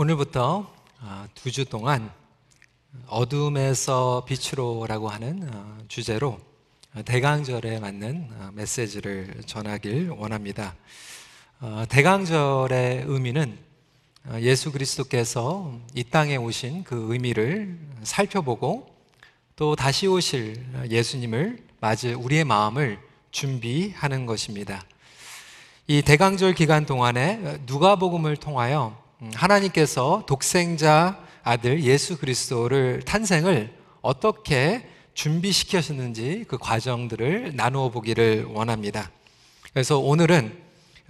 오늘부터 아, 두주 동안 어둠에서 빛으로라고 하는 어, 주제로 대강절에 맞는 어, 메시지를 전하길 원합니다. 어, 대강절의 의미는 예수 그리스도께서 이 땅에 오신 그 의미를 살펴보고 또 다시 오실 예수님을 맞을 우리의 마음을 준비하는 것입니다. 이 대강절 기간 동안에 누가복음을 통하여 음, 하나님께서 독생자 아들 예수 그리스도를 탄생을 어떻게 준비시키셨는지 그 과정들을 나누어 보기를 원합니다. 그래서 오늘은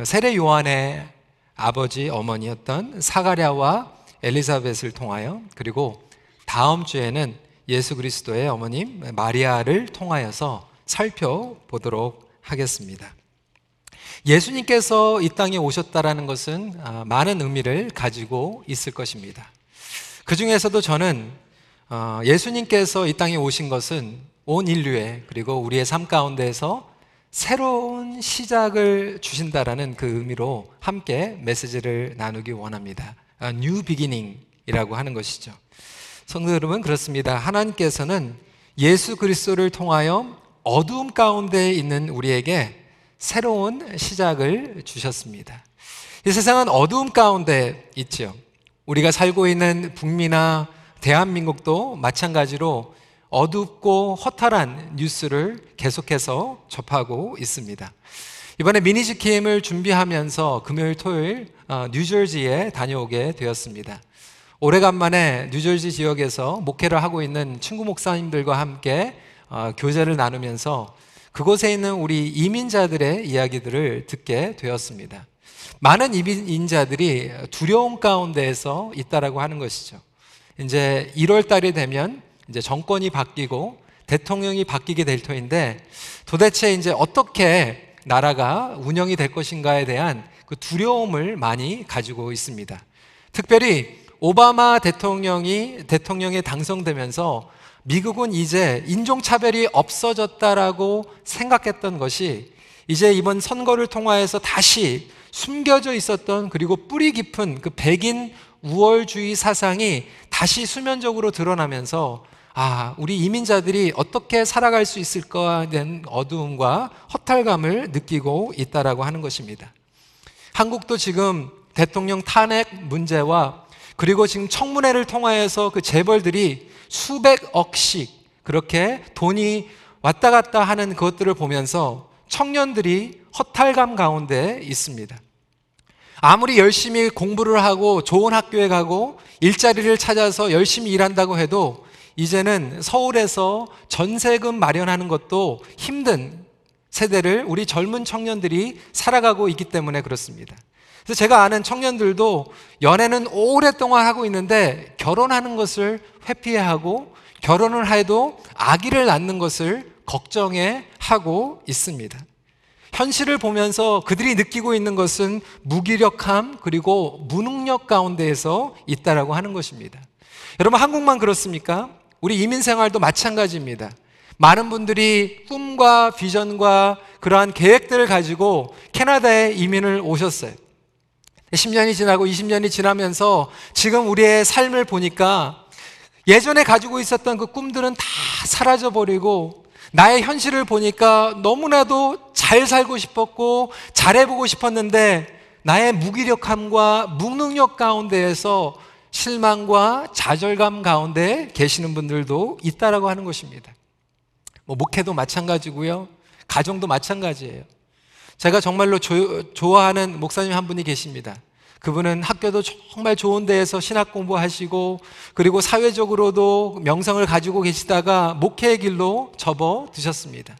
세례 요한의 아버지 어머니였던 사가랴와 엘리사벳을 통하여 그리고 다음 주에는 예수 그리스도의 어머님 마리아를 통하여서 살펴보도록 하겠습니다. 예수님께서 이 땅에 오셨다라는 것은 아, 많은 의미를 가지고 있을 것입니다. 그 중에서도 저는 어, 예수님께서 이 땅에 오신 것은 온 인류의 그리고 우리의 삶 가운데에서 새로운 시작을 주신다라는 그 의미로 함께 메시지를 나누기 원합니다. new beginning이라고 하는 것이죠. 성도 여러분 그렇습니다. 하나님께서는 예수 그리스도를 통하여 어두움 가운데 있는 우리에게 새로운 시작을 주셨습니다. 이 세상은 어두움 가운데 있죠. 우리가 살고 있는 북미나 대한민국도 마찬가지로 어둡고 허탈한 뉴스를 계속해서 접하고 있습니다. 이번에 미니지킴을 준비하면서 금요일, 토요일 어, 뉴저지에 다녀오게 되었습니다. 오래간만에 뉴저지 지역에서 목회를 하고 있는 친구 목사님들과 함께 어, 교제를 나누면서 그곳에 있는 우리 이민자들의 이야기들을 듣게 되었습니다. 많은 이민자들이 두려움 가운데에서 있다라고 하는 것이죠. 이제 1월 달이 되면 이제 정권이 바뀌고 대통령이 바뀌게 될 터인데 도대체 이제 어떻게 나라가 운영이 될 것인가에 대한 그 두려움을 많이 가지고 있습니다. 특별히 오바마 대통령이 대통령에 당선되면서 미국은 이제 인종차별이 없어졌다라고 생각했던 것이 이제 이번 선거를 통하여서 다시 숨겨져 있었던 그리고 뿌리 깊은 그 백인 우월주의 사상이 다시 수면적으로 드러나면서 아, 우리 이민자들이 어떻게 살아갈 수 있을까에 대한 어두움과 허탈감을 느끼고 있다라고 하는 것입니다. 한국도 지금 대통령 탄핵 문제와 그리고 지금 청문회를 통하여서 그 재벌들이 수백억씩 그렇게 돈이 왔다 갔다 하는 것들을 보면서 청년들이 허탈감 가운데 있습니다. 아무리 열심히 공부를 하고 좋은 학교에 가고 일자리를 찾아서 열심히 일한다고 해도 이제는 서울에서 전세금 마련하는 것도 힘든 세대를 우리 젊은 청년들이 살아가고 있기 때문에 그렇습니다. 그래서 제가 아는 청년들도 연애는 오랫동안 하고 있는데 결혼하는 것을 회피하고 결혼을 해도 아기를 낳는 것을 걱정해 하고 있습니다. 현실을 보면서 그들이 느끼고 있는 것은 무기력함 그리고 무능력 가운데에서 있다라고 하는 것입니다. 여러분 한국만 그렇습니까? 우리 이민 생활도 마찬가지입니다. 많은 분들이 꿈과 비전과 그러한 계획들을 가지고 캐나다에 이민을 오셨어요. 10년이 지나고 20년이 지나면서 지금 우리의 삶을 보니까 예전에 가지고 있었던 그 꿈들은 다 사라져 버리고 나의 현실을 보니까 너무나도 잘 살고 싶었고 잘해보고 싶었는데 나의 무기력함과 무능력 가운데에서 실망과 좌절감 가운데 계시는 분들도 있다라고 하는 것입니다. 뭐 목회도 마찬가지고요. 가정도 마찬가지예요. 제가 정말로 조, 좋아하는 목사님 한 분이 계십니다. 그분은 학교도 정말 좋은 데에서 신학 공부하시고 그리고 사회적으로도 명성을 가지고 계시다가 목회의 길로 접어 드셨습니다.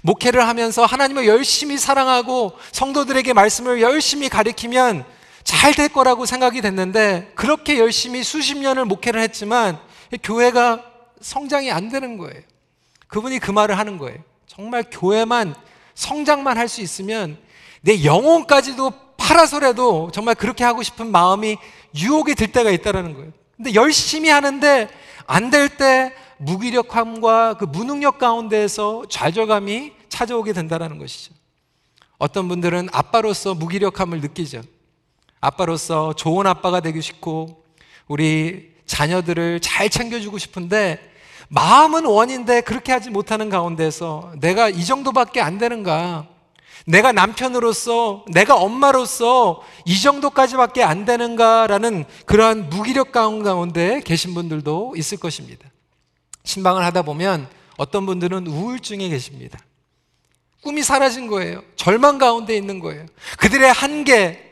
목회를 하면서 하나님을 열심히 사랑하고 성도들에게 말씀을 열심히 가리키면 잘 될 거라고 생각이 됐는데 그렇게 열심히 수십 년을 목회를 했지만 교회가 성장이 안 되는 거예요. 그분이 그 말을 하는 거예요. 정말 교회만 성장만 할 수 있으면 내 영혼까지도 팔아서라도 정말 그렇게 하고 싶은 마음이 유혹이 들 때가 있다라는 거예요. 근데 열심히 하는데 안 될 때 무기력함과 그 무능력 가운데에서 좌절감이 찾아오게 된다라는 것이죠. 어떤 분들은 아빠로서 무기력함을 느끼죠. 아빠로서 좋은 아빠가 되고 싶고 우리 자녀들을 잘 챙겨주고 싶은데 마음은 원인데 그렇게 하지 못하는 가운데서 내가 이 정도밖에 안 되는가? 내가 남편으로서, 내가 엄마로서 이 정도까지밖에 안 되는가라는 그러한 무기력 가운데 계신 분들도 있을 것입니다. 신방을 하다 보면 어떤 분들은 우울증에 계십니다. 꿈이 사라진 거예요. 절망 가운데 있는 거예요. 그들의 한계,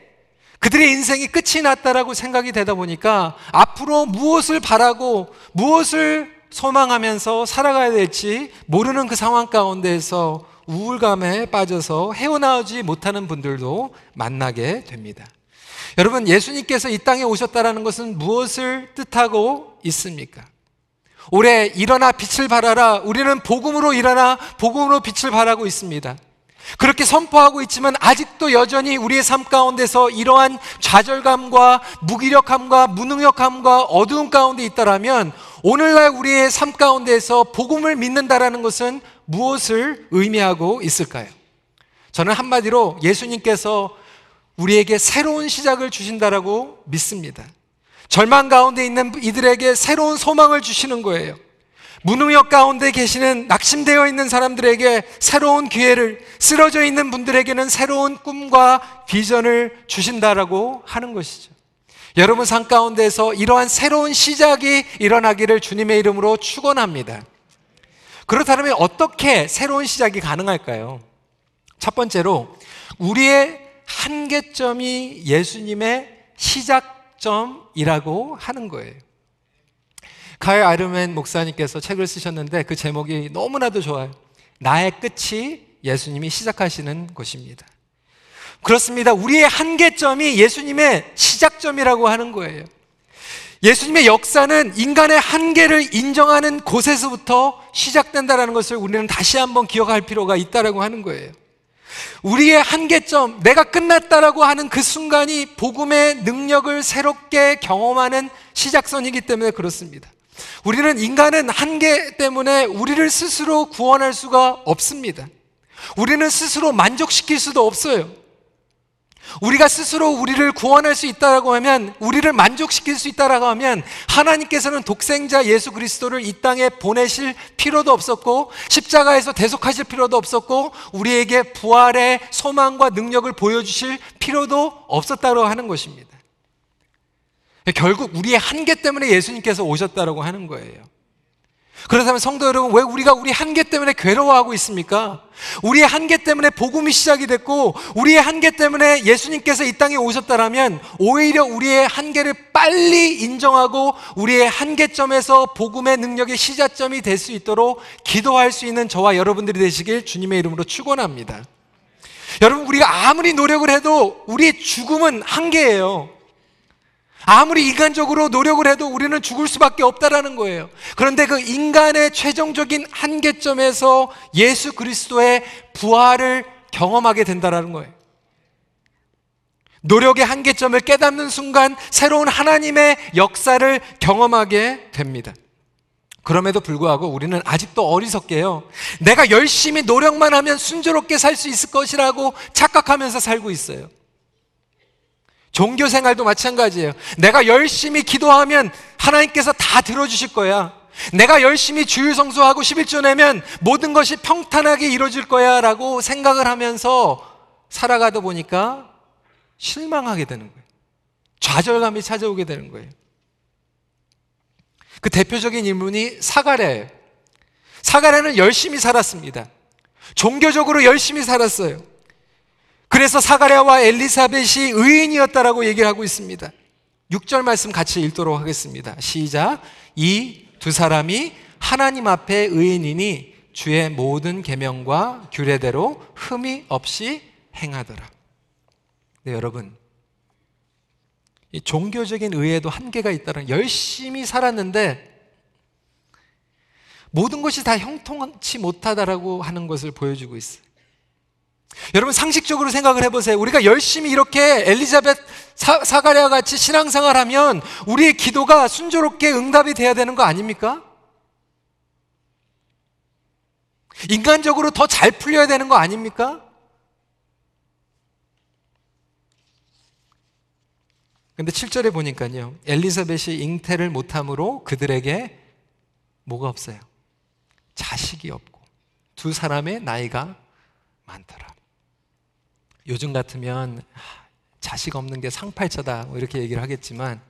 그들의 인생이 끝이 났다라고 생각이 되다 보니까 앞으로 무엇을 바라고 무엇을 소망하면서 살아가야 될지 모르는 그 상황 가운데에서 우울감에 빠져서 헤어나오지 못하는 분들도 만나게 됩니다. 여러분, 예수님께서 이 땅에 오셨다라는 것은 무엇을 뜻하고 있습니까? 올해 일어나 빛을 발하라. 우리는 복음으로 일어나 복음으로 빛을 발하고 있습니다. 그렇게 선포하고 있지만 아직도 여전히 우리의 삶 가운데서 이러한 좌절감과 무기력함과 무능력함과 어두운 가운데 있다라면 오늘날 우리의 삶 가운데서 복음을 믿는다라는 것은 무엇을 의미하고 있을까요? 저는 한마디로 예수님께서 우리에게 새로운 시작을 주신다라고 믿습니다. 절망 가운데 있는 이들에게 새로운 소망을 주시는 거예요. 무능력 가운데 계시는 낙심되어 있는 사람들에게 새로운 기회를, 쓰러져 있는 분들에게는 새로운 꿈과 비전을 주신다라고 하는 것이죠. 여러분 삶 가운데서 이러한 새로운 시작이 일어나기를 주님의 이름으로 축원합니다. 그렇다면 어떻게 새로운 시작이 가능할까요? 첫 번째로 우리의 한계점이 예수님의 시작 시점이라고 하는 거예요. 카일 아르멘 목사님께서 책을 쓰셨는데 그 제목이 너무나도 좋아요. 나의 끝이 예수님이 시작하시는 것입니다. 그렇습니다. 우리의 한계점이 예수님의 시작점이라고 하는 거예요. 예수님의 역사는 인간의 한계를 인정하는 곳에서부터 시작된다는 것을 우리는 다시 한번 기억할 필요가 있다라고 하는 거예요. 우리의 한계점, 내가 끝났다라고 하는 그 순간이 복음의 능력을 새롭게 경험하는 시작선이기 때문에 그렇습니다. 우리는 인간은 한계 때문에 우리를 스스로 구원할 수가 없습니다. 우리는 스스로 만족시킬 수도 없어요. 우리가 스스로 우리를 구원할 수 있다라고 하면 우리를 만족시킬 수 있다라고 하면 하나님께서는 독생자 예수 그리스도를 이 땅에 보내실 필요도 없었고 십자가에서 대속하실 필요도 없었고 우리에게 부활의 소망과 능력을 보여주실 필요도 없었다고 하는 것입니다. 결국 우리의 한계 때문에 예수님께서 오셨다라고 하는 거예요. 그렇다면 성도 여러분, 왜 우리가 우리 한계 때문에 괴로워하고 있습니까? 우리의 한계 때문에 복음이 시작이 됐고, 우리의 한계 때문에 예수님께서 이 땅에 오셨다라면, 오히려 우리의 한계를 빨리 인정하고, 우리의 한계점에서 복음의 능력의 시작점이 될 수 있도록 기도할 수 있는 저와 여러분들이 되시길 주님의 이름으로 축원합니다. 여러분, 우리가 아무리 노력을 해도 우리의 죽음은 한계예요. 아무리 인간적으로 노력을 해도 우리는 죽을 수밖에 없다라는 거예요. 그런데 그 인간의 최종적인 한계점에서 예수 그리스도의 부활을 경험하게 된다라는 거예요. 노력의 한계점을 깨닫는 순간 새로운 하나님의 역사를 경험하게 됩니다. 그럼에도 불구하고 우리는 아직도 어리석게요. 내가 열심히 노력만 하면 순조롭게 살 수 있을 것이라고 착각하면서 살고 있어요. 종교 생활도 마찬가지예요. 내가 열심히 기도하면 하나님께서 다 들어주실 거야. 내가 열심히 주일 성수하고 11조 내면 모든 것이 평탄하게 이루어질 거야 라고 생각을 하면서 살아가다 보니까 실망하게 되는 거예요. 좌절감이 찾아오게 되는 거예요. 그 대표적인 인물이 사가랴예요. 사가랴는 열심히 살았습니다. 종교적으로 열심히 살았어요. 그래서 사가랴와 엘리사벳이 의인이었다라고 얘기를 하고 있습니다. 6절 말씀 같이 읽도록 하겠습니다. 시작. 이 두 사람이 하나님 앞에 의인이니 주의 모든 계명과 규례대로 흠이 없이 행하더라. 네, 여러분. 이 종교적인 의에도 한계가 있다는 열심히 살았는데 모든 것이 다 형통치 못하다라고 하는 것을 보여주고 있어요. 여러분 상식적으로 생각을 해보세요. 우리가 열심히 이렇게 엘리자벳 사, 사가랴 같이 신앙생활하면 우리의 기도가 순조롭게 응답이 돼야 되는 거 아닙니까? 인간적으로 더 잘 풀려야 되는 거 아닙니까? 근데 7절에 보니까요. 엘리사벳이 잉태를 못함으로 그들에게 뭐가 없어요? 자식이 없고 두 사람의 나이가 많더라. 요즘 같으면 자식 없는 게 상팔자다 뭐 이렇게 얘기를 하겠지만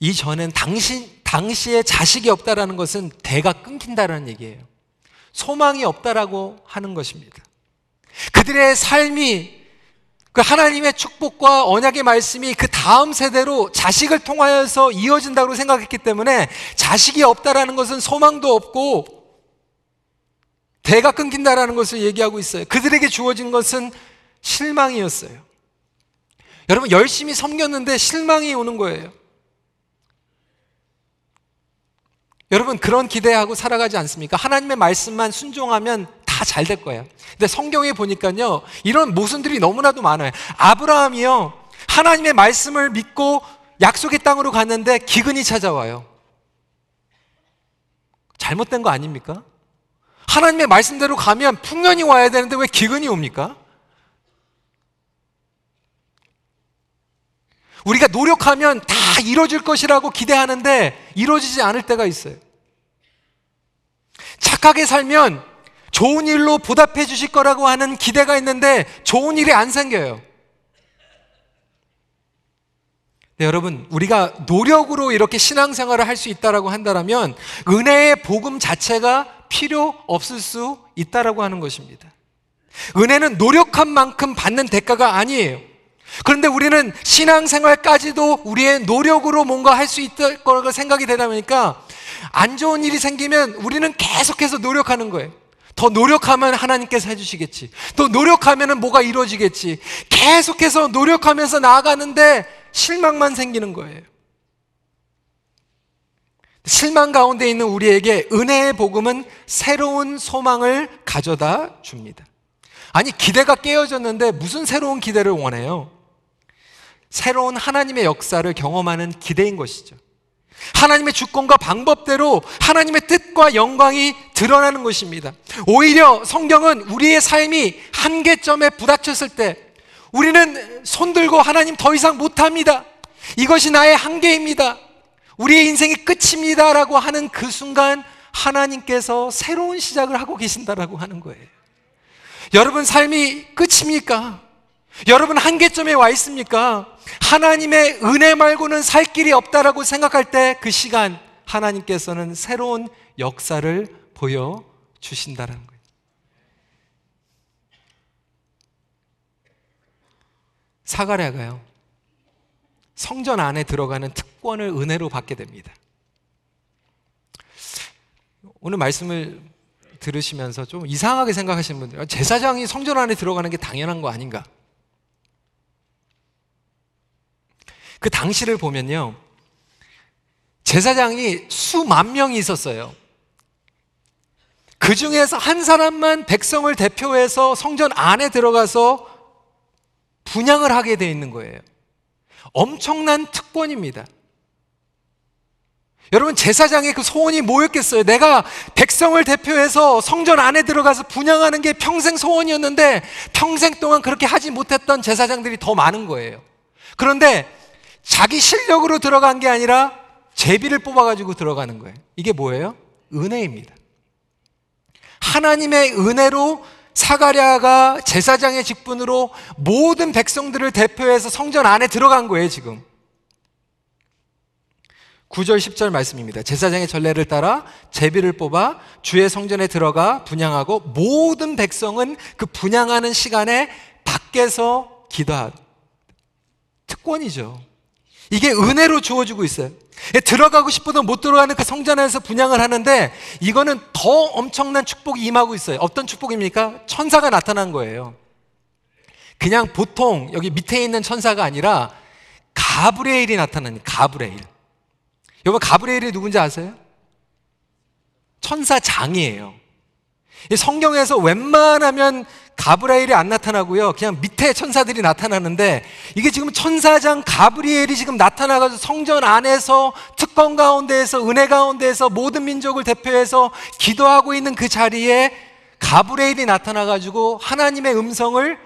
이전엔 당시 당시에 자식이 없다라는 것은 대가 끊긴다라는 얘기예요. 소망이 없다라고 하는 것입니다. 그들의 삶이 그 하나님의 축복과 언약의 말씀이 그 다음 세대로 자식을 통하여서 이어진다고 생각했기 때문에 자식이 없다라는 것은 소망도 없고 대가 끊긴다라는 것을 얘기하고 있어요. 그들에게 주어진 것은 실망이었어요. 여러분 열심히 섬겼는데 실망이 오는 거예요. 여러분 그런 기대하고 살아가지 않습니까? 하나님의 말씀만 순종하면 다 잘 될 거예요. 근데 성경에 보니까요, 이런 모순들이 너무나도 많아요. 아브라함이요, 하나님의 말씀을 믿고 약속의 땅으로 갔는데 기근이 찾아와요. 잘못된 거 아닙니까? 하나님의 말씀대로 가면 풍년이 와야 되는데 왜 기근이 옵니까? 우리가 노력하면 다 이루어질 것이라고 기대하는데 이루어지지 않을 때가 있어요. 착하게 살면 좋은 일로 보답해 주실 거라고 하는 기대가 있는데 좋은 일이 안 생겨요. 네, 여러분, 우리가 노력으로 이렇게 신앙생활을 할 수 있다라고 한다면 은혜의 복음 자체가 필요 없을 수 있다라고 하는 것입니다. 은혜는 노력한 만큼 받는 대가가 아니에요. 그런데 우리는 신앙생활까지도 우리의 노력으로 뭔가 할 수 있을 거라고 생각이 되다 보니까 안 좋은 일이 생기면 우리는 계속해서 노력하는 거예요. 더 노력하면 하나님께서 해주시겠지. 더 노력하면 뭐가 이루어지겠지. 계속해서 노력하면서 나아가는데 실망만 생기는 거예요. 실망 가운데 있는 우리에게 은혜의 복음은 새로운 소망을 가져다 줍니다. 아니, 기대가 깨어졌는데 무슨 새로운 기대를 원해요? 새로운 하나님의 역사를 경험하는 기대인 것이죠. 하나님의 주권과 방법대로 하나님의 뜻과 영광이 드러나는 것입니다. 오히려 성경은 우리의 삶이 한계점에 부닥쳤을 때 우리는 손들고 하나님 더 이상 못합니다. 이것이 나의 한계입니다. 우리의 인생이 끝입니다 라고 하는 그 순간 하나님께서 새로운 시작을 하고 계신다라고 하는 거예요. 여러분 삶이 끝입니까? 여러분 한계점에 와 있습니까? 하나님의 은혜 말고는 살 길이 없다라고 생각할 때 그 시간 하나님께서는 새로운 역사를 보여 주신다라는 거예요. 사가랴가요. 성전 안에 들어가는 특권을 은혜로 받게 됩니다. 오늘 말씀을 들으시면서 좀 이상하게 생각하시는 분들, 제사장이 성전 안에 들어가는 게 당연한 거 아닌가? 그 당시를 보면요. 제사장이 수만 명이 있었어요. 그 중에서 한 사람만 백성을 대표해서 성전 안에 들어가서 분양을 하게 돼 있는 거예요. 엄청난 특권입니다. 여러분 제사장의 그 소원이 뭐였겠어요? 내가 백성을 대표해서 성전 안에 들어가서 분양하는 게 평생 소원이었는데 평생 동안 그렇게 하지 못했던 제사장들이 더 많은 거예요. 그런데 자기 실력으로 들어간 게 아니라 제비를 뽑아가지고 들어가는 거예요. 이게 뭐예요? 은혜입니다. 하나님의 은혜로 사가랴가 제사장의 직분으로 모든 백성들을 대표해서 성전 안에 들어간 거예요, 지금. 9절 10절 말씀입니다. 제사장의 전례를 따라 제비를 뽑아 주의 성전에 들어가 분양하고 모든 백성은 그 분양하는 시간에 밖에서 기도하 특권이죠. 이게 은혜로 주어지고 있어요. 들어가고 싶어도 못 들어가는 그 성전 안에서 분양을 하는데 이거는 더 엄청난 축복이 임하고 있어요. 어떤 축복입니까? 천사가 나타난 거예요. 그냥 보통 여기 밑에 있는 천사가 아니라 가브레일이 나타나는 가브레일. 여러분 가브레일이 누군지 아세요? 천사장이에요. 성경에서 웬만하면 가브라엘이 안 나타나고요. 그냥 밑에 천사들이 나타나는데 이게 지금 천사장 가브리엘이 지금 나타나가지고 성전 안에서 특권 가운데에서 은혜 가운데에서 모든 민족을 대표해서 기도하고 있는 그 자리에 가브레엘이 나타나가지고 하나님의 음성을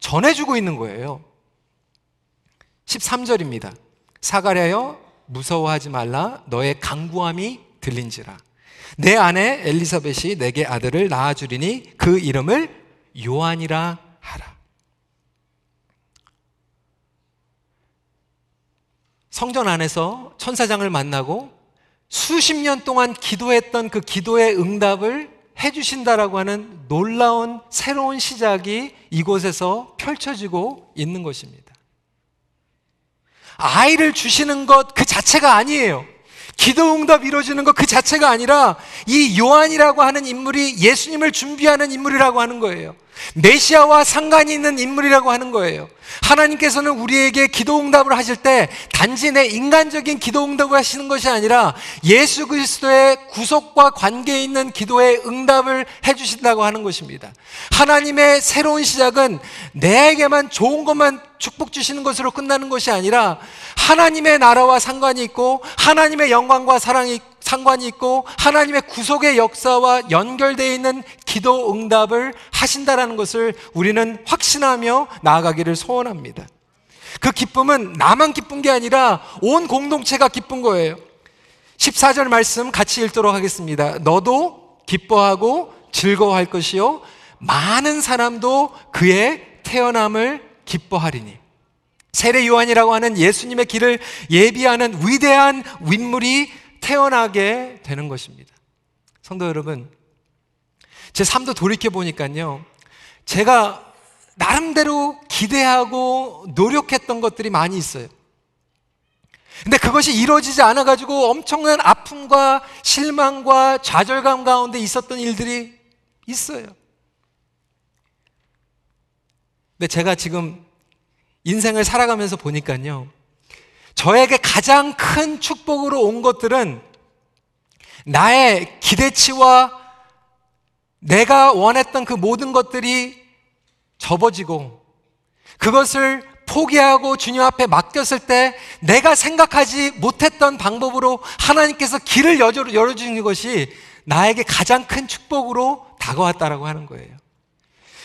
전해주고 있는 거예요. 13절입니다. 사가랴여 무서워하지 말라 너의 강구함이 들린지라 내 아내 엘리사벳이 내게 아들을 낳아주리니 그 이름을 요한이라 하라 성전 안에서 천사장을 만나고 수십 년 동안 기도했던 그 기도의 응답을 해주신다라고 하는 놀라운 새로운 시작이 이곳에서 펼쳐지고 있는 것입니다. 아이를 주시는 것 그 자체가 아니에요. 기도 응답 이루어지는 것 그 자체가 아니라 이 요한이라고 하는 인물이 예수님을 준비하는 인물이라고 하는 거예요. 메시아와 상관이 있는 인물이라고 하는 거예요. 하나님께서는 우리에게 기도 응답을 하실 때 단지 내 인간적인 기도 응답을 하시는 것이 아니라 예수 그리스도의 구속과 관계 있는 기도의 응답을 해 주신다고 하는 것입니다. 하나님의 새로운 시작은 내에게만 좋은 것만 축복 주시는 것으로 끝나는 것이 아니라 하나님의 나라와 상관이 있고 하나님의 영광과 사랑이 상관이 있고 하나님의 구속의 역사와 연결되어 있는 기도 응답을 하신다라는 것을 우리는 확신하며 나아가기를 소원합니다. 그 기쁨은 나만 기쁜 게 아니라 온 공동체가 기쁜 거예요. 14절 말씀 같이 읽도록 하겠습니다. 너도 기뻐하고 즐거워할 것이요. 많은 사람도 그의 태어남을 기뻐하리니. 세례 요한이라고 하는 예수님의 길을 예비하는 위대한 인물이 태어나게 되는 것입니다. 성도 여러분, 제 삶도 돌이켜 보니까요. 제가 나름대로 기대하고 노력했던 것들이 많이 있어요. 근데 그것이 이루어지지 않아가지고 엄청난 아픔과 실망과 좌절감 가운데 있었던 일들이 있어요. 근데 제가 지금 인생을 살아가면서 보니까요. 저에게 가장 큰 축복으로 온 것들은 나의 기대치와 내가 원했던 그 모든 것들이 접어지고 그것을 포기하고 주님 앞에 맡겼을 때 내가 생각하지 못했던 방법으로 하나님께서 길을 열어주는 것이 나에게 가장 큰 축복으로 다가왔다라고 하는 거예요.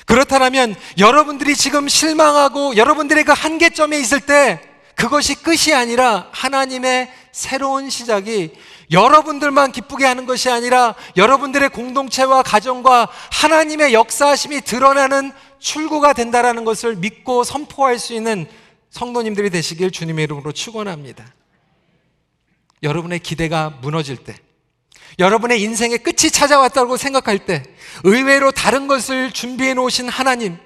그렇다면 여러분들이 지금 실망하고 여러분들의 그 한계점에 있을 때 그것이 끝이 아니라 하나님의 새로운 시작이 여러분들만 기쁘게 하는 것이 아니라 여러분들의 공동체와 가정과 하나님의 역사심이 드러나는 출구가 된다라는 것을 믿고 선포할 수 있는 성도님들이 되시길 주님의 이름으로 축원합니다. 여러분의 기대가 무너질 때 여러분의 인생의 끝이 찾아왔다고 생각할 때 의외로 다른 것을 준비해 놓으신 하나님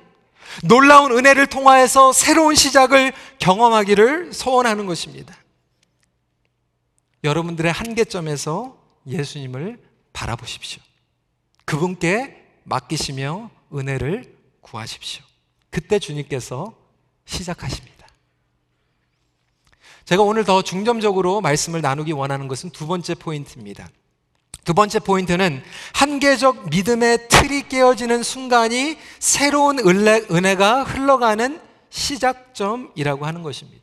놀라운 은혜를 통하여서 새로운 시작을 경험하기를 소원하는 것입니다. 여러분들의 한계점에서 예수님을 바라보십시오. 그분께 맡기시며 은혜를 구하십시오. 그때 주님께서 시작하십니다. 제가 오늘 더 중점적으로 말씀을 나누기 원하는 것은 두 번째 포인트입니다. 두 번째 포인트는 한계적 믿음의 틀이 깨어지는 순간이 새로운 은혜, 은혜 가 흘러가는 시작점이라고 하는 것입니다.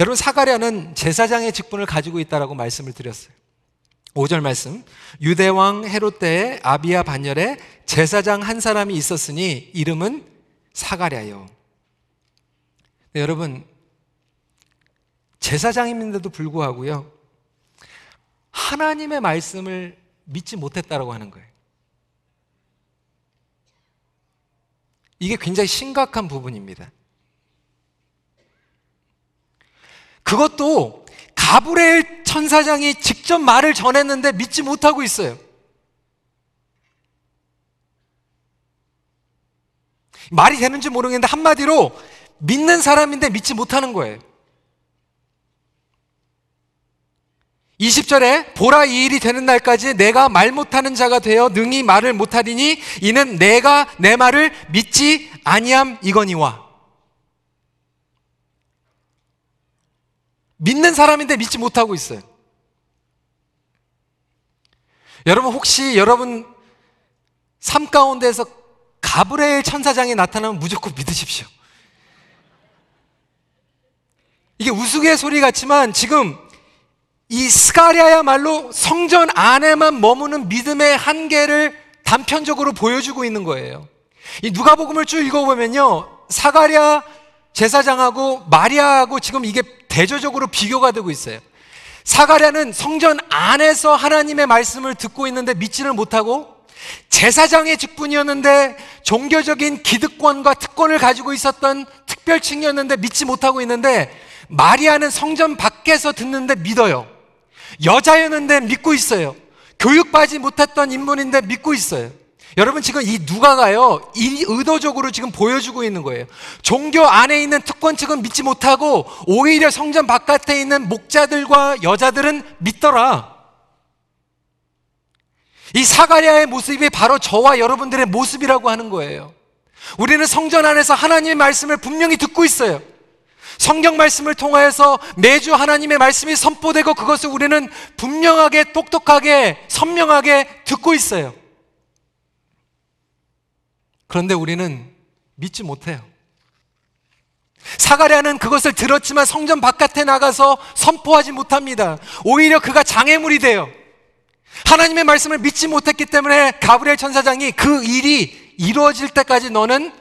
여러분 사가랴는 제사장의 직분을 가지고 있다라고 말씀을 드렸어요. 5절 말씀. 유대 왕 헤롯 때에 아비야 반열에 제사장 한 사람이 있었으니 이름은 사가랴요. 네, 여러분 제사장임인데도 불구하고요. 하나님의 말씀을 믿지 못했다라고 하는 거예요. 이게 굉장히 심각한 부분입니다. 그것도 가브레엘 천사장이 직접 말을 전했는데 믿지 못하고 있어요. 말이 되는지 모르겠는데 한마디로 믿는 사람인데 믿지 못하는 거예요. 20절에 보라 이 일이 되는 날까지 내가 말 못하는 자가 되어 능히 말을 못하리니 이는 내가 내 말을 믿지 아니함 이거니와 믿는 사람인데 믿지 못하고 있어요. 여러분 혹시 여러분 삶 가운데서 가브레엘 천사장이 나타나면 무조건 믿으십시오. 이게 우스개 소리 같지만 지금 이 스가랴야말로 성전 안에만 머무는 믿음의 한계를 단편적으로 보여주고 있는 거예요. 이 누가복음을 쭉 읽어보면요, 사가랴 제사장하고 마리아하고 지금 이게 대조적으로 비교가 되고 있어요. 사가랴는 성전 안에서 하나님의 말씀을 듣고 있는데 믿지를 못하고 제사장의 직분이었는데 종교적인 기득권과 특권을 가지고 있었던 특별층이었는데 믿지 못하고 있는데 마리아는 성전 밖에서 듣는데 믿어요. 여자였는데 믿고 있어요. 교육받지 못했던 인물인데 믿고 있어요. 여러분 지금 이 누가가요, 이 의도적으로 지금 보여주고 있는 거예요. 종교 안에 있는 특권 측은 믿지 못하고 오히려 성전 바깥에 있는 목자들과 여자들은 믿더라. 이 사가랴의 모습이 바로 저와 여러분들의 모습이라고 하는 거예요. 우리는 성전 안에서 하나님의 말씀을 분명히 듣고 있어요. 성경 말씀을 통하여서 매주 하나님의 말씀이 선포되고 그것을 우리는 분명하게 똑똑하게 선명하게 듣고 있어요. 그런데 우리는 믿지 못해요. 사가랴는 그것을 들었지만 성전 바깥에 나가서 선포하지 못합니다. 오히려 그가 장애물이 돼요. 하나님의 말씀을 믿지 못했기 때문에 가브리엘 천사장이 그 일이 이루어질 때까지 너는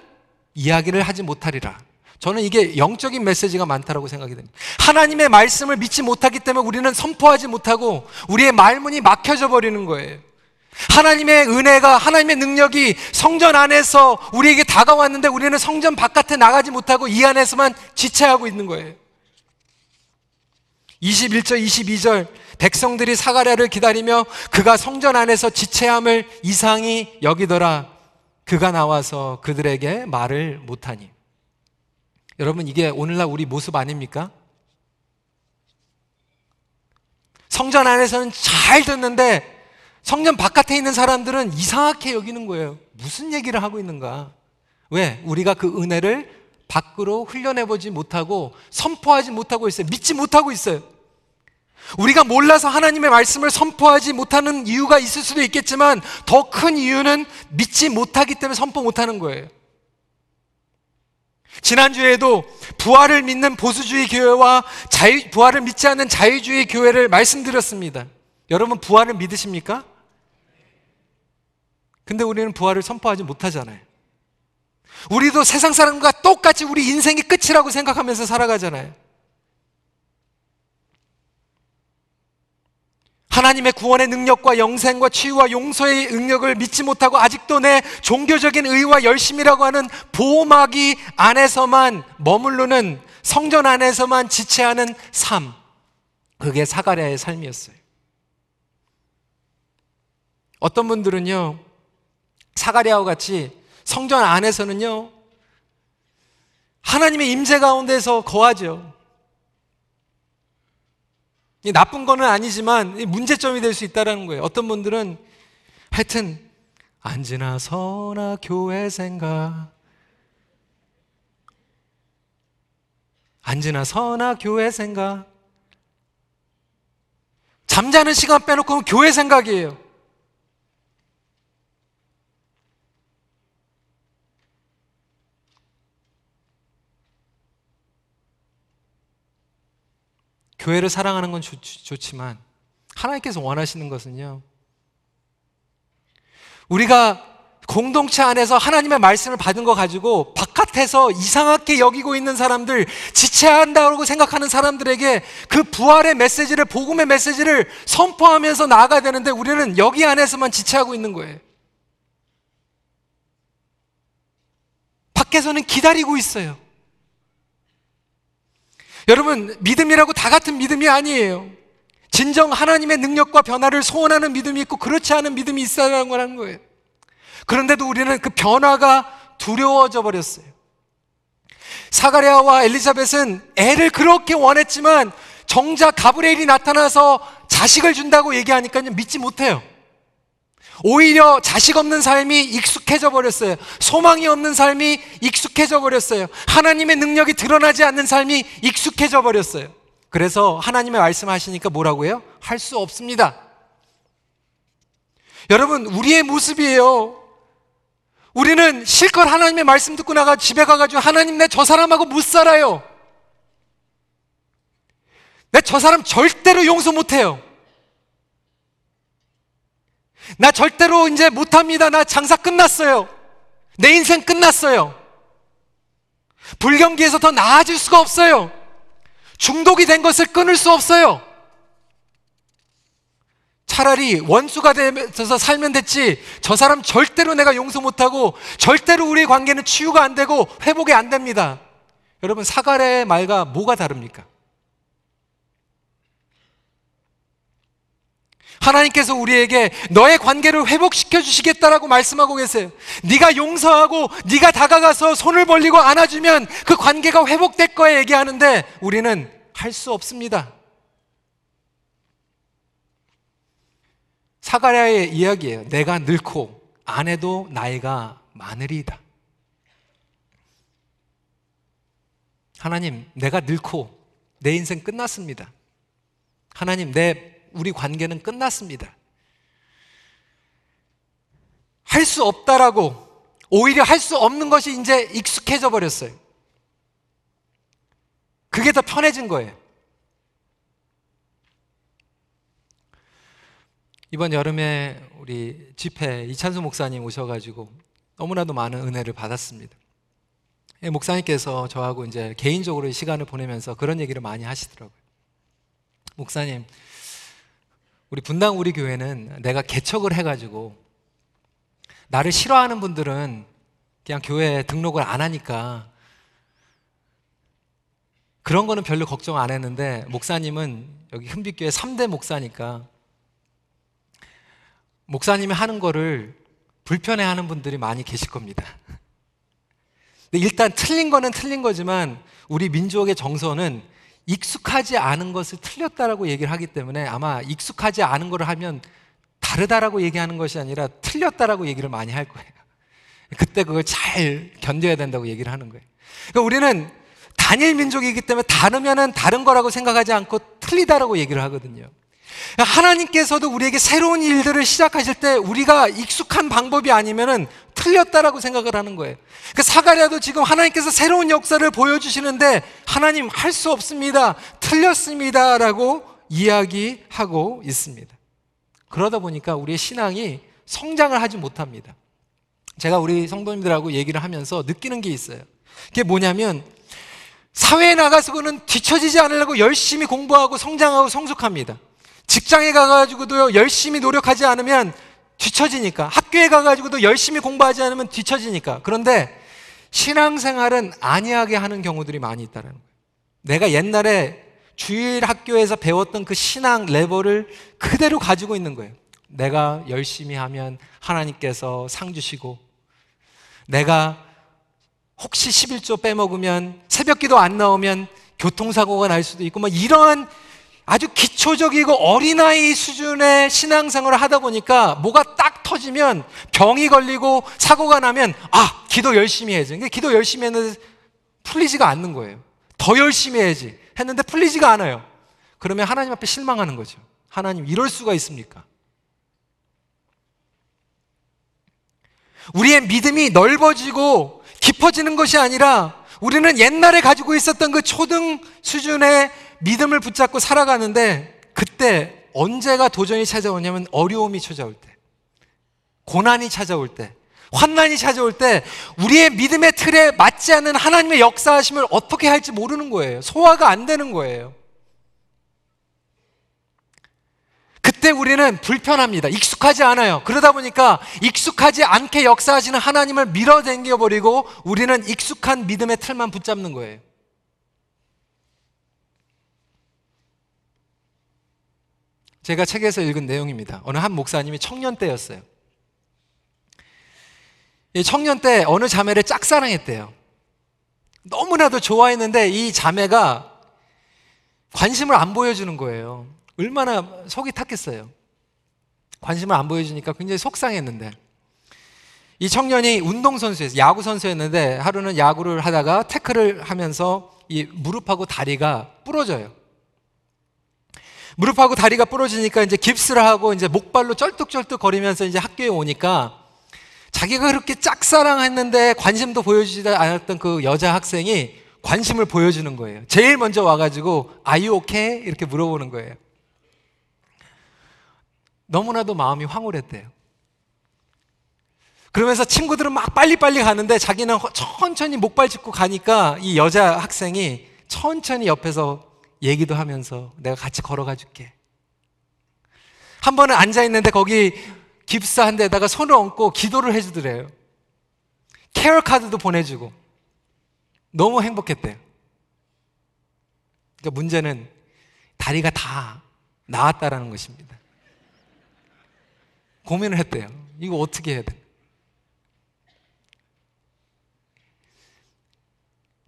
이야기를 하지 못하리라. 저는 이게 영적인 메시지가 많다라고 생각이 됩니다. 하나님의 말씀을 믿지 못하기 때문에 우리는 선포하지 못하고 우리의 말문이 막혀져 버리는 거예요. 하나님의 은혜가, 하나님의 능력이 성전 안에서 우리에게 다가왔는데 우리는 성전 바깥에 나가지 못하고 이 안에서만 지체하고 있는 거예요. 21절, 22절, 백성들이 사가랴를 기다리며 그가 성전 안에서 지체함을 이상히 여기더라. 그가 나와서 그들에게 말을 못하니. 여러분, 이게 오늘날 우리 모습 아닙니까? 성전 안에서는 잘 듣는데 성전 바깥에 있는 사람들은 이상하게 여기는 거예요. 무슨 얘기를 하고 있는가? 왜? 우리가 그 은혜를 밖으로 흘려내보지 못하고 선포하지 못하고 있어요. 믿지 못하고 있어요. 우리가 몰라서 하나님의 말씀을 선포하지 못하는 이유가 있을 수도 있겠지만 더 큰 이유는 믿지 못하기 때문에 선포 못하는 거예요. 지난주에도 부활을 믿는 보수주의 교회와 자유, 부활을 믿지 않는 자유주의 교회를 말씀드렸습니다. 여러분 부활을 믿으십니까? 근데 우리는 부활을 선포하지 못하잖아요. 우리도 세상 사람과 똑같이 우리 인생이 끝이라고 생각하면서 살아가잖아요. 하나님의 구원의 능력과 영생과 치유와 용서의 능력을 믿지 못하고 아직도 내 종교적인 의와 열심이라고 하는 보호막이 안에서만 머무르는 성전 안에서만 지체하는 삶. 그게 사가랴의 삶이었어요. 어떤 분들은요, 사가랴와 같이 성전 안에서는요, 하나님의 임재 가운데서 거하죠. 나쁜 거는 아니지만 문제점이 될 수 있다는 거예요. 어떤 분들은 하여튼 앉으나 서나 교회 생각 앉으나 서나 교회 생각 잠자는 시간 빼놓고 교회 생각이에요. 교회를 사랑하는 건 좋, 좋지만 하나님께서 원하시는 것은요. 우리가 공동체 안에서 하나님의 말씀을 받은 거 가지고 바깥에서 이상하게 여기고 있는 사람들, 지체한다고 생각하는 사람들에게 그 부활의 메시지를, 복음의 메시지를 선포하면서 나아가야 되는데 우리는 여기 안에서만 지체하고 있는 거예요. 밖에서는 기다리고 있어요. 여러분, 믿음이라고 다 같은 믿음이 아니에요. 진정 하나님의 능력과 변화를 소원하는 믿음이 있고 그렇지 않은 믿음이 있어야 하는 거예요. 그런데도 우리는 그 변화가 두려워져 버렸어요. 사가랴와 엘리자벳은 애를 그렇게 원했지만 정작 가브리엘이 나타나서 자식을 준다고 얘기하니까 믿지 못해요. 오히려 자식 없는 삶이 익숙해져 버렸어요. 소망이 없는 삶이 익숙해져 버렸어요. 하나님의 능력이 드러나지 않는 삶이 익숙해져 버렸어요. 그래서 하나님의 말씀하시니까 뭐라고 해요? 할 수 없습니다. 여러분, 우리의 모습이에요. 우리는 실컷 하나님의 말씀 듣고 나가 집에 가가지고 하나님 내 저 사람하고 못 살아요. 내 저 사람 절대로 용서 못 해요. 나 절대로 이제 못합니다. 나 장사 끝났어요. 내 인생 끝났어요. 불경기에서 더 나아질 수가 없어요. 중독이 된 것을 끊을 수 없어요. 차라리 원수가 되면서 살면 됐지. 저 사람 절대로 내가 용서 못하고 절대로 우리의 관계는 치유가 안 되고 회복이 안 됩니다. 여러분, 사가랴의 말과 뭐가 다릅니까? 하나님께서 우리에게 너의 관계를 회복시켜 주시겠다라고 말씀하고 계세요. 네가 용서하고 네가 다가가서 손을 벌리고 안아주면 그 관계가 회복될 거야 얘기하는데 우리는 할 수 없습니다. 사가랴의 이야기예요. 내가 늙고 아내도 나이가 많으리이다. 하나님, 내가 늙고 내 인생 끝났습니다. 하나님, 내 우리 관계는 끝났습니다. 할 수 없다라고 오히려 할 수 없는 것이 이제 익숙해져 버렸어요. 그게 더 편해진 거예요. 이번 여름에 우리 집회 이찬수 목사님 오셔가지고 너무나도 많은 은혜를 받았습니다. 예, 목사님께서 저하고 이제 개인적으로 시간을 보내면서 그런 얘기를 많이 하시더라고요. 목사님, 우리 분당 우리 교회는 내가 개척을 해가지고 나를 싫어하는 분들은 그냥 교회에 등록을 안 하니까 그런 거는 별로 걱정 안 했는데 목사님은 여기 흔빛교회 3대 목사니까 목사님이 하는 거를 불편해 하는 분들이 많이 계실 겁니다. 근데 일단 틀린 거는 틀린 거지만 우리 민족의 정서는 익숙하지 않은 것을 틀렸다라고 얘기를 하기 때문에 아마 익숙하지 않은 걸 하면 다르다라고 얘기하는 것이 아니라 틀렸다라고 얘기를 많이 할 거예요. 그때 그걸 잘 견뎌야 된다고 얘기를 하는 거예요. 그러니까 우리는 단일 민족이기 때문에 다르면은 다른 거라고 생각하지 않고 틀리다라고 얘기를 하거든요. 하나님께서도 우리에게 새로운 일들을 시작하실 때 우리가 익숙한 방법이 아니면은 틀렸다라고 생각을 하는 거예요. 그 사가랴도 지금 하나님께서 새로운 역사를 보여주시는데 하나님 할 수 없습니다. 틀렸습니다라고 이야기하고 있습니다. 그러다 보니까 우리의 신앙이 성장을 하지 못합니다. 제가 우리 성도님들하고 얘기를 하면서 느끼는 게 있어요. 그게 뭐냐면 사회에 나가서는 뒤처지지 않으려고 열심히 공부하고 성장하고 성숙합니다. 직장에 가가지고도 열심히 노력하지 않으면 뒤처지니까. 학교에 가가지고도 열심히 공부하지 않으면 뒤처지니까. 그런데 신앙생활은 안이하게 하는 경우들이 많이 있다는 거예요. 내가 옛날에 주일 학교에서 배웠던 그 신앙 레벨을 그대로 가지고 있는 거예요. 내가 열심히 하면 하나님께서 상 주시고, 내가 혹시 11조 빼먹으면 새벽 기도 안 나오면 교통사고가 날 수도 있고, 뭐 이러한 아주 기초적이고 어린아이 수준의 신앙생활을 하다 보니까 뭐가 딱 터지면 병이 걸리고 사고가 나면 아, 기도 열심히 해야지. 근데 기도 열심히 했는데 풀리지가 않는 거예요. 더 열심히 해야지. 했는데 풀리지가 않아요. 그러면 하나님 앞에 실망하는 거죠. 하나님, 이럴 수가 있습니까? 우리의 믿음이 넓어지고 깊어지는 것이 아니라 우리는 옛날에 가지고 있었던 그 초등 수준의 믿음을 붙잡고 살아가는데 그때 언제가 도전이 찾아오냐면 어려움이 찾아올 때, 고난이 찾아올 때, 환난이 찾아올 때 우리의 믿음의 틀에 맞지 않는 하나님의 역사하심을 어떻게 할지 모르는 거예요. 소화가 안 되는 거예요. 그때 우리는 불편합니다. 익숙하지 않아요. 그러다 보니까 익숙하지 않게 역사하시는 하나님을 밀어당겨 버리고 우리는 익숙한 믿음의 틀만 붙잡는 거예요. 제가 책에서 읽은 내용입니다. 어느 한 목사님이 청년 때였어요. 청년 때 어느 자매를 짝사랑했대요. 너무나도 좋아했는데 이 자매가 관심을 안 보여주는 거예요. 얼마나 속이 탔겠어요. 관심을 안 보여주니까 굉장히 속상했는데 이 청년이 운동선수였어요. 야구선수였는데 하루는 야구를 하다가 태클을 하면서 이 무릎하고 다리가 부러져요. 무릎하고 다리가 부러지니까 이제 깁스를 하고 이제 목발로 쩔뚝쩔뚝 거리면서 이제 학교에 오니까 자기가 그렇게 짝사랑했는데 관심도 보여주지 않았던 그 여자 학생이 관심을 보여주는 거예요. 제일 먼저 와가지고 Are you okay? 이렇게 물어보는 거예요. 너무나도 마음이 황홀했대요. 그러면서 친구들은 막 빨리빨리 가는데 자기는 천천히 목발 짚고 가니까 이 여자 학생이 천천히 옆에서 얘기도 하면서 내가 같이 걸어가 줄게. 한 번은 앉아 있는데 거기 깁스한 데다가 손을 얹고 기도를 해주더래요. 케어 카드도 보내주고 너무 행복했대요. 그러니까 문제는 다리가 다 나았다라는 것입니다. 고민을 했대요. 이거 어떻게 해야 돼?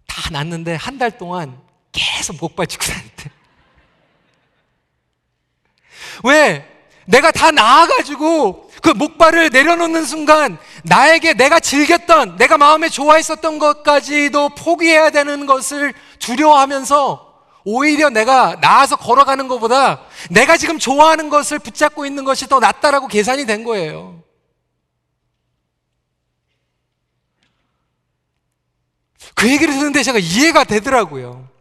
다 났는데 한 달 동안 계속 목발치고 다녔대. 왜? 내가 다 나아가지고 그 목발을 내려놓는 순간 나에게 내가 즐겼던, 내가 마음에 좋아했었던 것까지도 포기해야 되는 것을 두려워하면서 오히려 내가 나아서 걸어가는 것보다 내가 지금 좋아하는 것을 붙잡고 있는 것이 더 낫다라고 계산이 된 거예요. 그 얘기를 듣는데 제가 이해가 되더라고요.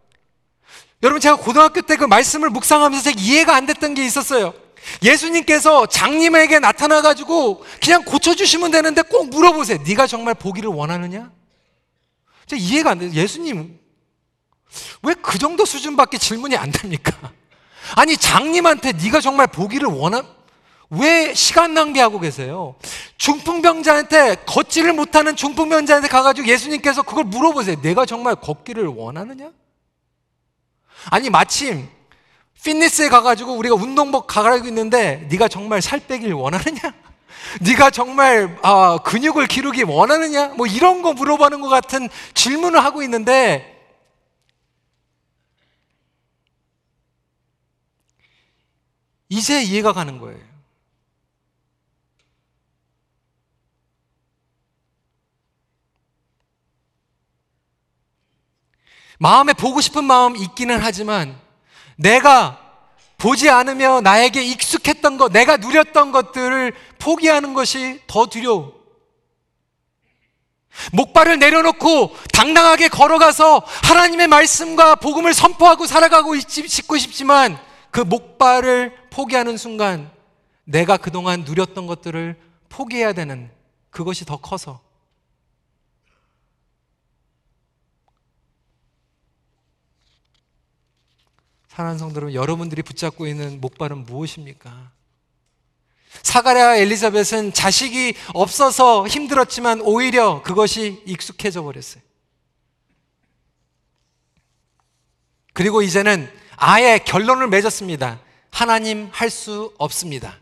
여러분, 제가 고등학교 때 그 말씀을 묵상하면서 이해가 안 됐던 게 있었어요. 예수님께서 장님에게 나타나 가지고 그냥 고쳐 주시면 되는데 꼭 물어보세요. 네가 정말 보기를 원하느냐? 제가 이해가 안 돼요. 예수님, 왜 그 정도 수준밖에 질문이 안 됩니까? 아니, 장님한테 네가 정말 보기를 원하, 왜 시간 낭비하고 계세요? 중풍병자한테 걷지를 못하는 중풍병자한테 가가지고 예수님께서 그걸 물어보세요. 내가 정말 걷기를 원하느냐? 아니 마침 피트니스에 가가지고 우리가 운동복 가가지고 있는데 네가 정말 살 빼길 원하느냐? 네가 정말 아, 근육을 기르기 원하느냐? 뭐 이런 거 물어보는 것 같은 질문을 하고 있는데 이제 이해가 가는 거예요. 마음에 보고 싶은 마음 있기는 하지만 내가 보지 않으며 나에게 익숙했던 것, 내가 누렸던 것들을 포기하는 것이 더 두려워. 목발을 내려놓고 당당하게 걸어가서 하나님의 말씀과 복음을 선포하고 살아가고 싶고 싶지만 그 목발을 포기하는 순간 내가 그동안 누렸던 것들을 포기해야 되는 그것이 더 커서 사랑하는 성들은 여러분들이 붙잡고 있는 목발은 무엇입니까? 사가랴 엘리자벳은 자식이 없어서 힘들었지만 오히려 그것이 익숙해져 버렸어요. 그리고 이제는 아예 결론을 맺었습니다. 하나님 할 수 없습니다.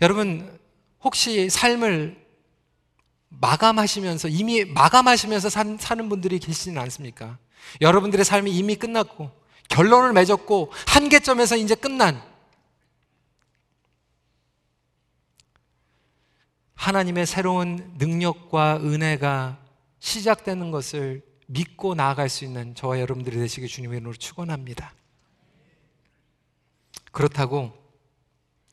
여러분, 혹시 삶을 마감하시면서, 이미 마감하시면서 산, 사는 분들이 계시지는 않습니까? 여러분들의 삶이 이미 끝났고, 결론을 맺었고 한계점에서 이제 끝난 하나님의 새로운 능력과 은혜가 시작되는 것을 믿고 나아갈 수 있는 저와 여러분들이 되시길 주님의 이름으로 축원합니다. 그렇다고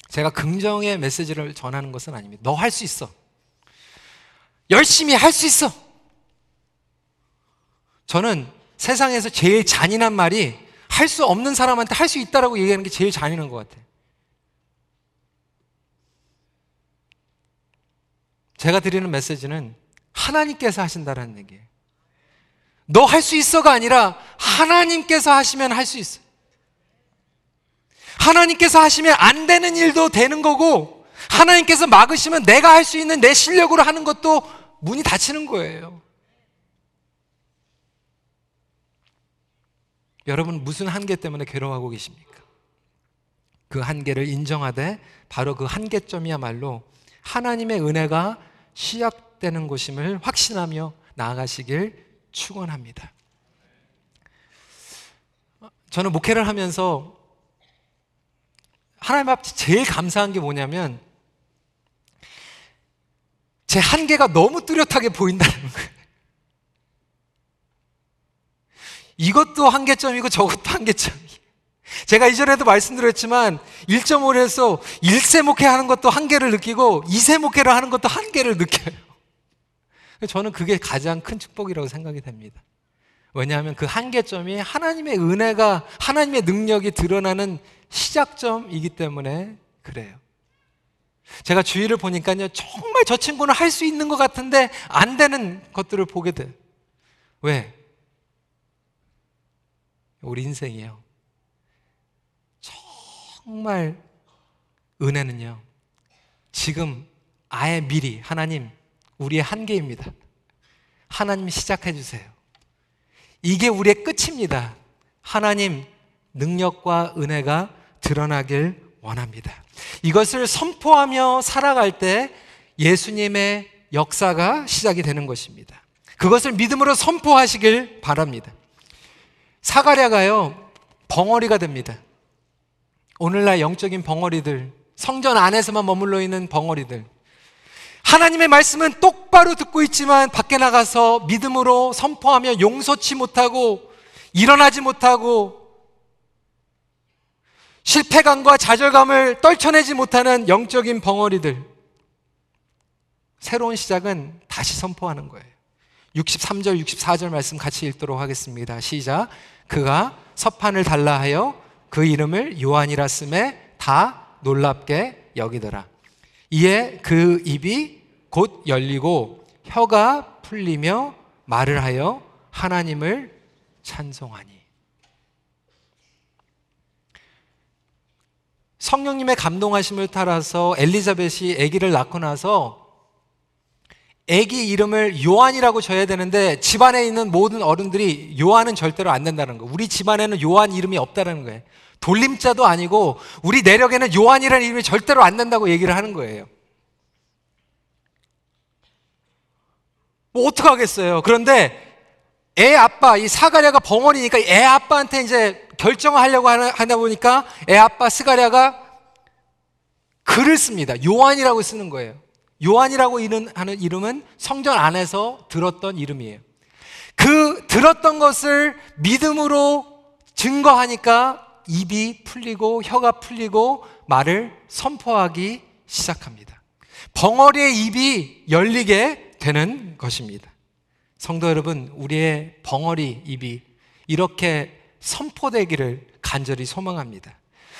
제가 긍정의 메시지를 전하는 것은 아닙니다. 너 할 수 있어. 열심히 할 수 있어. 저는 세상에서 제일 잔인한 말이 할 수 없는 사람한테 할 수 있다라고 얘기하는 게 제일 잔인한 것 같아요. 제가 드리는 메시지는 하나님께서 하신다라는 얘기예요. 너 할 수 있어가 아니라 하나님께서 하시면 할 수 있어. 하나님께서 하시면 안 되는 일도 되는 거고 하나님께서 막으시면 내가 할 수 있는 내 실력으로 하는 것도 문이 닫히는 거예요. 여러분 무슨 한계 때문에 괴로워하고 계십니까? 그 한계를 인정하되 바로 그 한계점이야말로 하나님의 은혜가 시작되는 곳임을 확신하며 나아가시길 축원합니다. 저는 목회를 하면서 하나님 앞에 제일 감사한 게 뭐냐면 제 한계가 너무 뚜렷하게 보인다는 거예요. 이것도 한계점이고 저것도 한계점이에요. 제가 이전에도 말씀드렸지만 1.5에서 1세 목회 하는 것도 한계를 느끼고 2세 목회를 하는 것도 한계를 느껴요. 저는 그게 가장 큰 축복이라고 생각이 됩니다. 왜냐하면 그 한계점이 하나님의 은혜가, 하나님의 능력이 드러나는 시작점이기 때문에 그래요. 제가 주위를 보니까요, 정말 저 친구는 할 수 있는 것 같은데 안 되는 것들을 보게 돼요. 왜? 우리 인생이요. 정말 은혜는요. 지금 아예 미리 하나님 우리의 한계입니다. 하나님 시작해 주세요. 이게 우리의 끝입니다. 하나님 능력과 은혜가 드러나길 원합니다. 이것을 선포하며 살아갈 때 예수님의 역사가 시작이 되는 것입니다. 그것을 믿음으로 선포하시길 바랍니다. 사가랴가요, 벙어리가 됩니다. 오늘날 영적인 벙어리들, 성전 안에서만 머물러 있는 벙어리들. 하나님의 말씀은 똑바로 듣고 있지만 밖에 나가서 믿음으로 선포하며 용서치 못하고 일어나지 못하고 실패감과 좌절감을 떨쳐내지 못하는 영적인 벙어리들. 새로운 시작은 다시 선포하는 거예요. 63절, 64절 말씀 같이 읽도록 하겠습니다. 시작. 그가 서판을 달라 하여 그 이름을 요한이라 쓰매 다 놀랍게 여기더라. 이에 그 입이 곧 열리고 혀가 풀리며 말을 하여 하나님을 찬송하니. 성령님의 감동하심을 따라서 엘리자벳이 아기를 낳고 나서 아기 이름을 요한이라고 줘야 되는데 집안에 있는 모든 어른들이 요한은 절대로 안 된다는 거. 우리 집안에는 요한 이름이 없다는 거예요. 돌림자도 아니고 우리 내력에는 요한이라는 이름이 절대로 안 된다고 얘기를 하는 거예요. 뭐 어떡하겠어요. 그런데 애 아빠, 이 사가랴가 벙어리니까 애 아빠한테 이제 결정을 하려고 하다 보니까 애 아빠 스가랴가 글을 씁니다. 요한이라고 쓰는 거예요. 요한이라고 하는 이름은 성전 안에서 들었던 이름이에요. 그 들었던 것을 믿음으로 증거하니까 입이 풀리고 혀가 풀리고 말을 선포하기 시작합니다. 벙어리의 입이 열리게 되는 것입니다. 성도 여러분, 우리의 벙어리 입이 이렇게 선포되기를 간절히 소망합니다.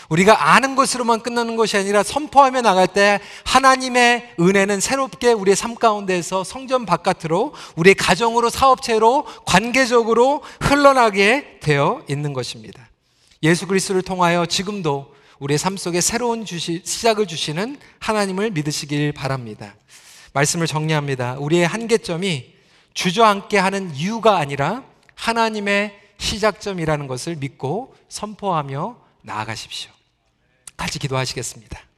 우리가 아는 것으로만 끝나는 것이 아니라 선포하며 나갈 때 하나님의 은혜는 새롭게 우리의 삶 가운데에서 성전 바깥으로 우리의 가정으로 사업체로 관계적으로 흘러나게 되어 있는 것입니다. 예수 그리스도를 통하여 지금도 우리의 삶 속에 새로운 주시, 시작을 주시는 하나님을 믿으시길 바랍니다. 말씀을 정리합니다. 우리의 한계점이 주저앉게 하는 이유가 아니라 하나님의 시작점이라는 것을 믿고 선포하며 나아가십시오. 같이 기도하시겠습니다.